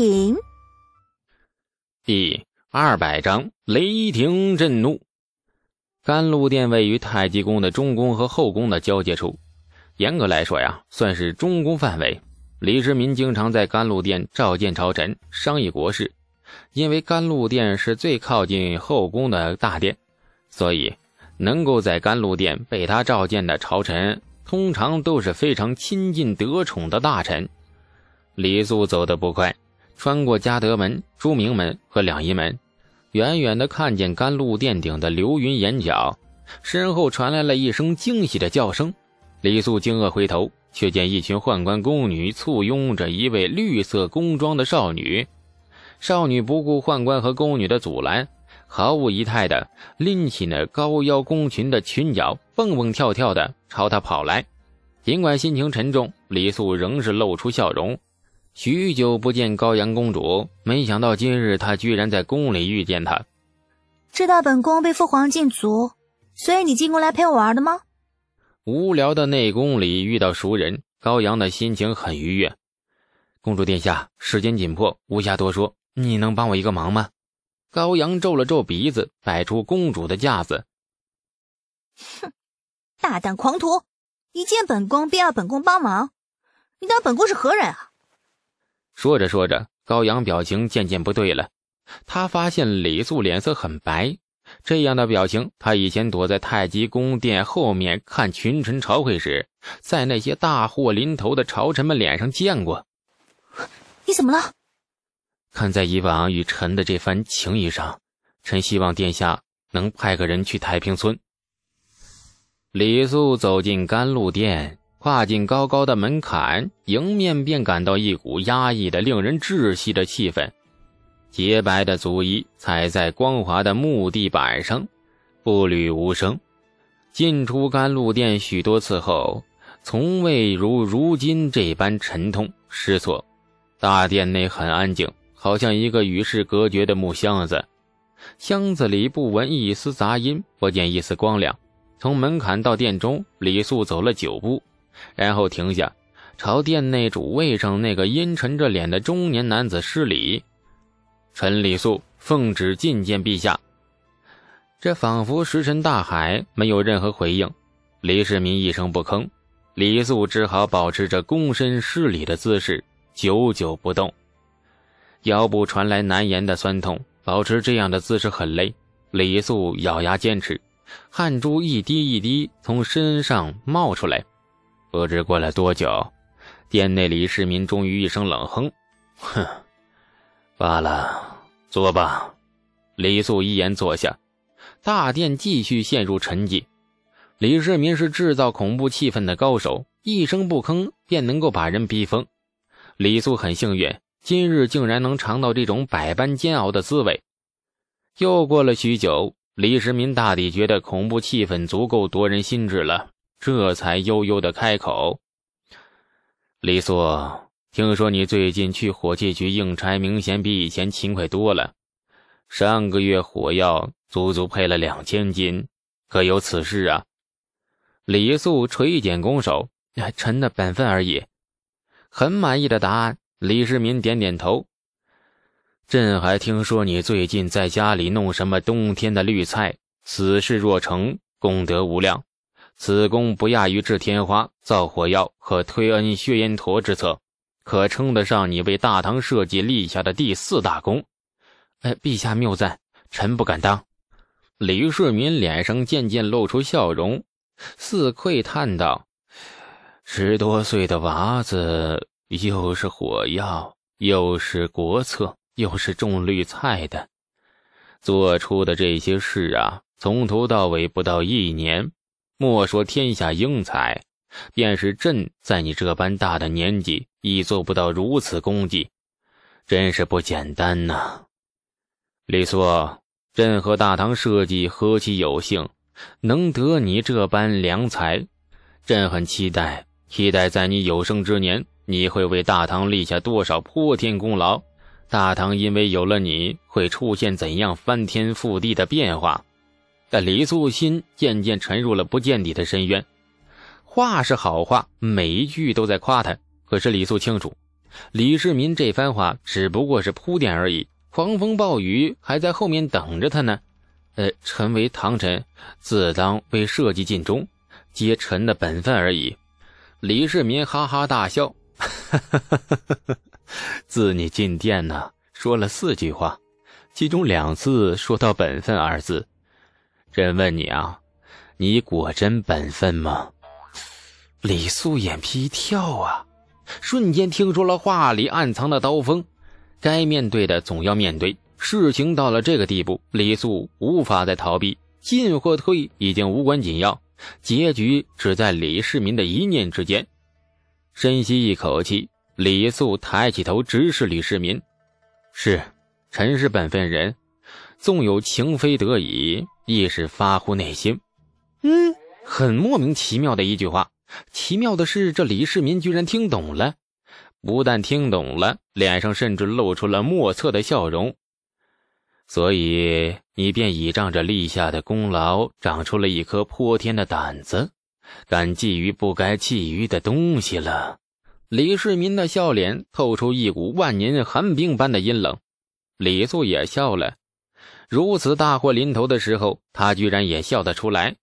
请。第二百章雷霆震怒。甘露殿位于太极宫的中宫和后宫的交界处，严格来说呀，算是中宫范围。李世民经常在甘露殿召见朝臣，商议国事。因为甘露殿是最靠近后宫的大殿，所以能够在甘露殿被他召见的朝臣，通常都是非常亲近得宠的大臣。李素走得不快，穿过嘉德门、朱明门和两仪门。远远的看见甘露殿顶的流云眼角，身后传来了一声惊喜的叫声。李素惊愕回头，却见一群宦官宫女簇拥着一位绿色宫装的少女。少女不顾宦官和宫女的阻拦，毫无仪态的拎起那高腰宫裙的裙角，蹦蹦跳跳的朝他跑来。尽管心情沉重，李素仍是露出笑容。许久不见高阳公主，没想到今日她居然在宫里遇见她。知道本宫被父皇禁足，所以你进宫来陪我玩的吗？无聊的内宫里遇到熟人，高阳的心情很愉悦。公主殿下，时间紧迫，无暇多说，你能帮我一个忙吗？高阳皱了皱鼻子，摆出公主的架子。哼，大胆狂徒，一见本宫便要本宫帮忙，你当本宫是何人啊？说着说着，高阳表情渐渐不对了。他发现李素脸色很白，这样的表情，他以前躲在太极宫殿后面看群臣朝会时，在那些大祸临头的朝臣们脸上见过。你怎么了？看在以往与臣的这番情谊上，臣希望殿下能派个人去太平村。李素走进甘露殿。跨进高高的门槛，迎面便感到一股压抑的、令人窒息的气氛。洁白的足衣踩在光滑的木地板上，步履无声。进出甘露殿许多次后，从未如如今这般沉痛失措。大殿内很安静，好像一个与世隔绝的木箱子。箱子里不闻一丝杂音，不见一丝光亮。从门槛到殿中，李素走了九步。然后停下，朝殿内主位上那个阴沉着脸的中年男子施礼：“臣李素奉旨觐见陛下。”这仿佛石沉大海，没有任何回应。李世民一声不吭，李素只好保持着躬身施礼的姿势，久久不动。腰部传来难言的酸痛，保持这样的姿势很累。李素咬牙坚持，汗珠一滴一滴从身上冒出来。不知过了多久，殿内李世民终于一声冷哼：“哼，罢了，坐吧。”李素一言坐下，大殿继续陷入沉寂。李世民是制造恐怖气氛的高手，一声不吭便能够把人逼疯。李素很幸运，今日竟然能尝到这种百般煎熬的滋味。又过了许久，李世民大抵觉得恐怖气氛足够夺人心智了。这才悠悠的开口：“李素，听说你最近去火器局应差，明显比以前勤快多了。上个月火药足足配了两千斤，可有此事啊？”李素垂涎拱手：“臣的本分而已。”很满意的答案。李世民点点头：“朕还听说你最近在家里弄什么冬天的绿菜，此事若成，功德无量。”此功不亚于治天花、造火药和推恩薛延陀之策，可称得上你为大唐社稷立下的第四大功。哎，陛下谬赞，臣不敢当。李世民脸上渐渐露出笑容，似喟叹道：“十多岁的娃子，又是火药，又是国策，又是种绿菜的，做出的这些事啊，从头到尾不到一年。”莫说天下英才，便是朕在你这般大的年纪，亦做不到如此功绩，真是不简单呐！李素，朕和大唐社稷何其有幸，能得你这般良才，朕很期待，期待在你有生之年，你会为大唐立下多少泼天功劳，大唐因为有了你，会出现怎样翻天覆地的变化。但李素心渐渐沉入了不见底的深渊。话是好话，每一句都在夸他。可是李素清楚，李世民这番话只不过是铺垫而已，狂风暴雨还在后面等着他呢。呃，臣为唐臣，自当为社稷尽忠，皆臣的本分而已。李世民哈哈大笑，哈哈哈哈自你进殿呢，说了四句话，其中两次说到“本分”二字。朕问你啊，你果真本分吗？李素眼皮一跳啊，瞬间听出了话里暗藏的刀锋。该面对的总要面对，事情到了这个地步，李素无法再逃避，进或退已经无关紧要，结局只在李世民的一念之间。深吸一口气，李素抬起头直视李世民：“是，臣是本分人，纵有情非得已，亦是发乎内心。”嗯，很莫名其妙的一句话。奇妙的是，这李世民居然听懂了，不但听懂了，脸上甚至露出了莫测的笑容。所以你便倚仗着立下的功劳，长出了一颗泼天的胆子，敢觊觎不该觊觎的东西了。李世民的笑脸透出一股万年寒冰般的阴冷。李素也笑了，如此大祸临头的时候，他居然也笑得出来。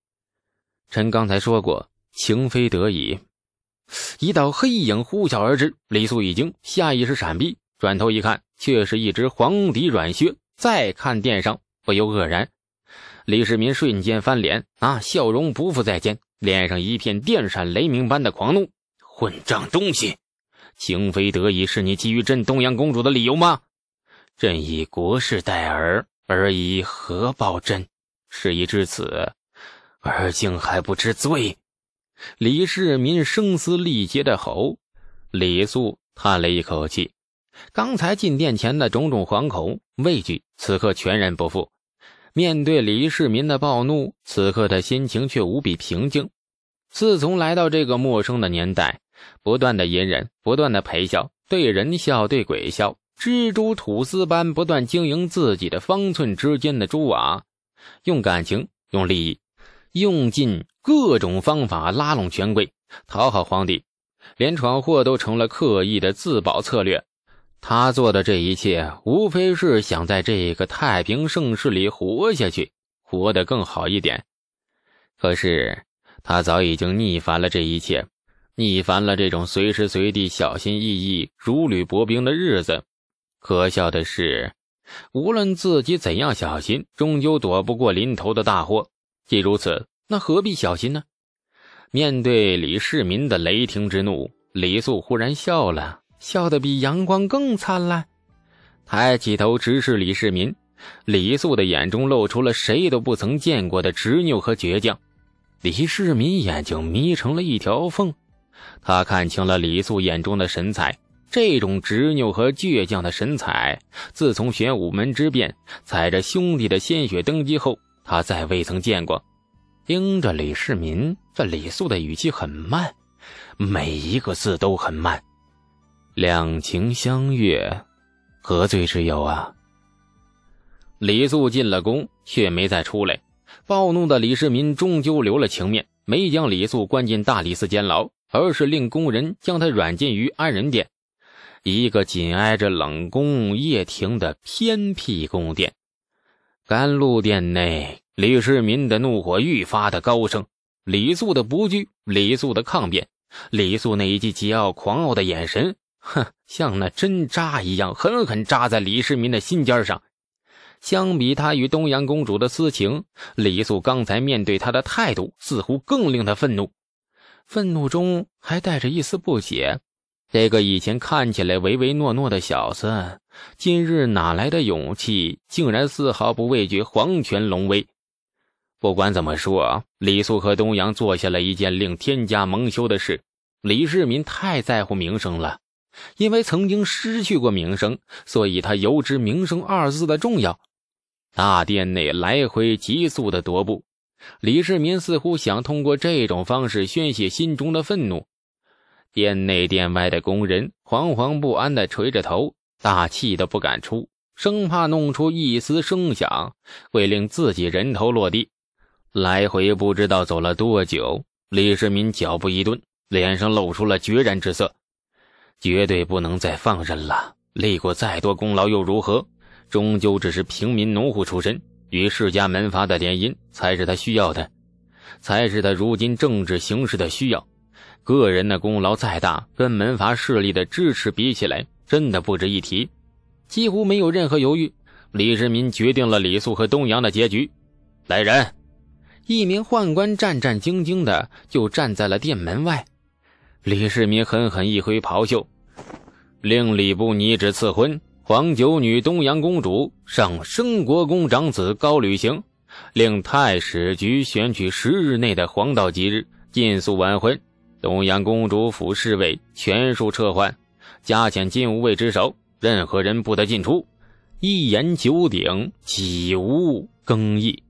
臣刚才说过。情非得已，一道黑影呼啸而至，李素一惊，下意识闪避，转头一看，却是一只黄底软靴。再看殿上，不由愕然。李世民瞬间翻脸，啊，笑容不复在间，脸上一片电闪雷鸣般的狂怒：“混账东西！情非得已是你觊觎朕东阳公主的理由吗？朕以国事待儿，而以何报朕？事已至此，而竟还不知罪！”李世民声嘶力竭的吼，李素叹了一口气。刚才进殿前的种种惶恐、畏惧，此刻全然不复。面对李世民的暴怒，此刻的心情却无比平静。自从来到这个陌生的年代，不断的隐忍，不断的陪笑，对人笑，对鬼笑，蜘蛛吐丝般不断经营自己的方寸之间的蛛网，用感情，用利益，用尽。各种方法拉拢权贵，讨好皇帝，连闯祸都成了刻意的自保策略。他做的这一切，无非是想在这个太平盛世里活下去，活得更好一点。可是，他早已经逆反了这一切，逆反了这种随时随地小心翼翼、如履薄冰的日子。可笑的是，无论自己怎样小心，终究躲不过临头的大祸。既如此。那何必小心呢？面对李世民的雷霆之怒，李素忽然笑了，笑得比阳光更灿烂。抬起头直视李世民，李素的眼中露出了谁都不曾见过的执拗和倔强。李世民眼睛眯成了一条缝，他看清了李素眼中的神采，这种执拗和倔强的神采，自从玄武门之变，踩着兄弟的鲜血登基后，他再未曾见过。盯着李世民，这李素的语气很慢，每一个字都很慢。两情相悦，何罪之有啊？李素进了宫，却没再出来。暴怒的李世民终究留了情面，没将李素关进大理寺监牢，而是令宫人将他软禁于安仁殿，一个紧挨着冷宫掖庭的偏僻宫殿。甘露殿内。李世民的怒火愈发的高升，李素的不惧，李素的抗辩，李素那一记桀骜狂傲的眼神，哼，像那针扎一样，狠狠扎在李世民的心尖上。相比他与东阳公主的私情，李素刚才面对他的态度，似乎更令他愤怒，愤怒中还带着一丝不解。这个以前看起来唯唯诺诺的小子，今日哪来的勇气，竟然丝毫不畏惧皇权龙威？不管怎么说，李素和东阳做下了一件令天家蒙羞的事。李世民太在乎名声了，因为曾经失去过名声，所以他尤知“名声”二字的重要。大殿内来回急速的踱步，李世民似乎想通过这种方式宣泄心中的愤怒。殿内殿外的工人惶惶不安的垂着头，大气都不敢出，生怕弄出一丝声响会令自己人头落地。来回不知道走了多久，李世民脚步一顿，脸上露出了决然之色。绝对不能再放任了。立过再多功劳又如何？终究只是平民农户出身，与世家门阀的联姻才是他需要的，才是他如今政治形势的需要。个人的功劳再大，跟门阀势力的支持比起来，真的不值一提。几乎没有任何犹豫，李世民决定了李肃和东阳的结局。来人！一名宦官战战兢兢的就站在了殿门外。李世民狠狠一挥袍袖，令礼部拟旨赐婚皇九女东阳公主上升国公长子高履行，令太史局选取十日内的黄道吉日，尽速完婚。东阳公主府侍卫全数撤换，加遣禁无卫之守，任何人不得进出。一言九鼎，几无更易。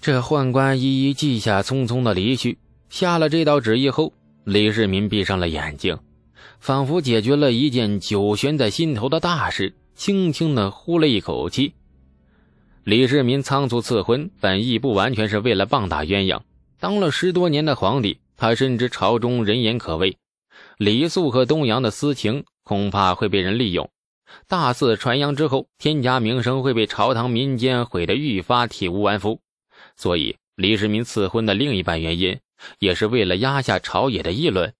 这宦官一一记下，匆匆的离去。下了这道旨意后，李世民闭上了眼睛，仿佛解决了一件久悬在心头的大事，轻轻的呼了一口气。李世民仓促赐婚，本意不完全是为了棒打鸳鸯。当了十多年的皇帝，他深知朝中人言可畏，李肃和东阳的私情恐怕会被人利用。大肆传扬之后，天家名声会被朝堂民间毁得愈发体无完肤。所以，李世民赐婚的另一半原因，也是为了压下朝野的议论。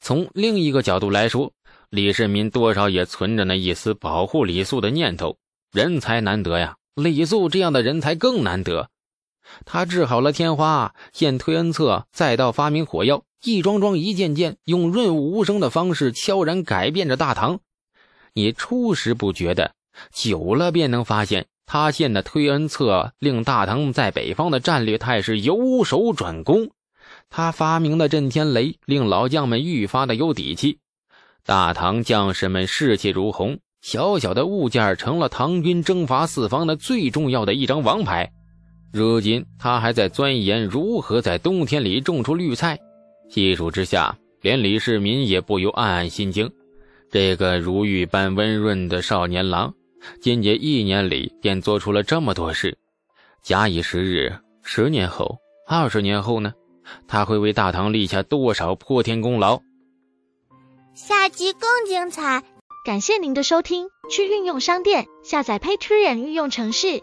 从另一个角度来说，李世民多少也存着那一丝保护李肃的念头。人才难得呀，李肃这样的人才更难得。他治好了天花，献推恩策，再到发明火药，一桩桩、一件件，用润物无声的方式悄然改变着大唐。你初时不觉得，久了便能发现。他献的推恩策令大唐在北方的战略态势由守转攻，他发明的震天雷令老将们愈发的有底气，大唐将士们士气如虹，小小的物件成了唐军征伐四方的最重要的一张王牌。如今他还在钻研如何在冬天里种出绿菜，细数之下，连李世民也不由暗暗心惊：这个如玉般温润的少年郎。仅仅一年里，便做出了这么多事。假以时日，十年后、二十年后呢？他会为大唐立下多少破天功劳？下集更精彩！感谢您的收听。去运用商店下载 Patreon 运用城市，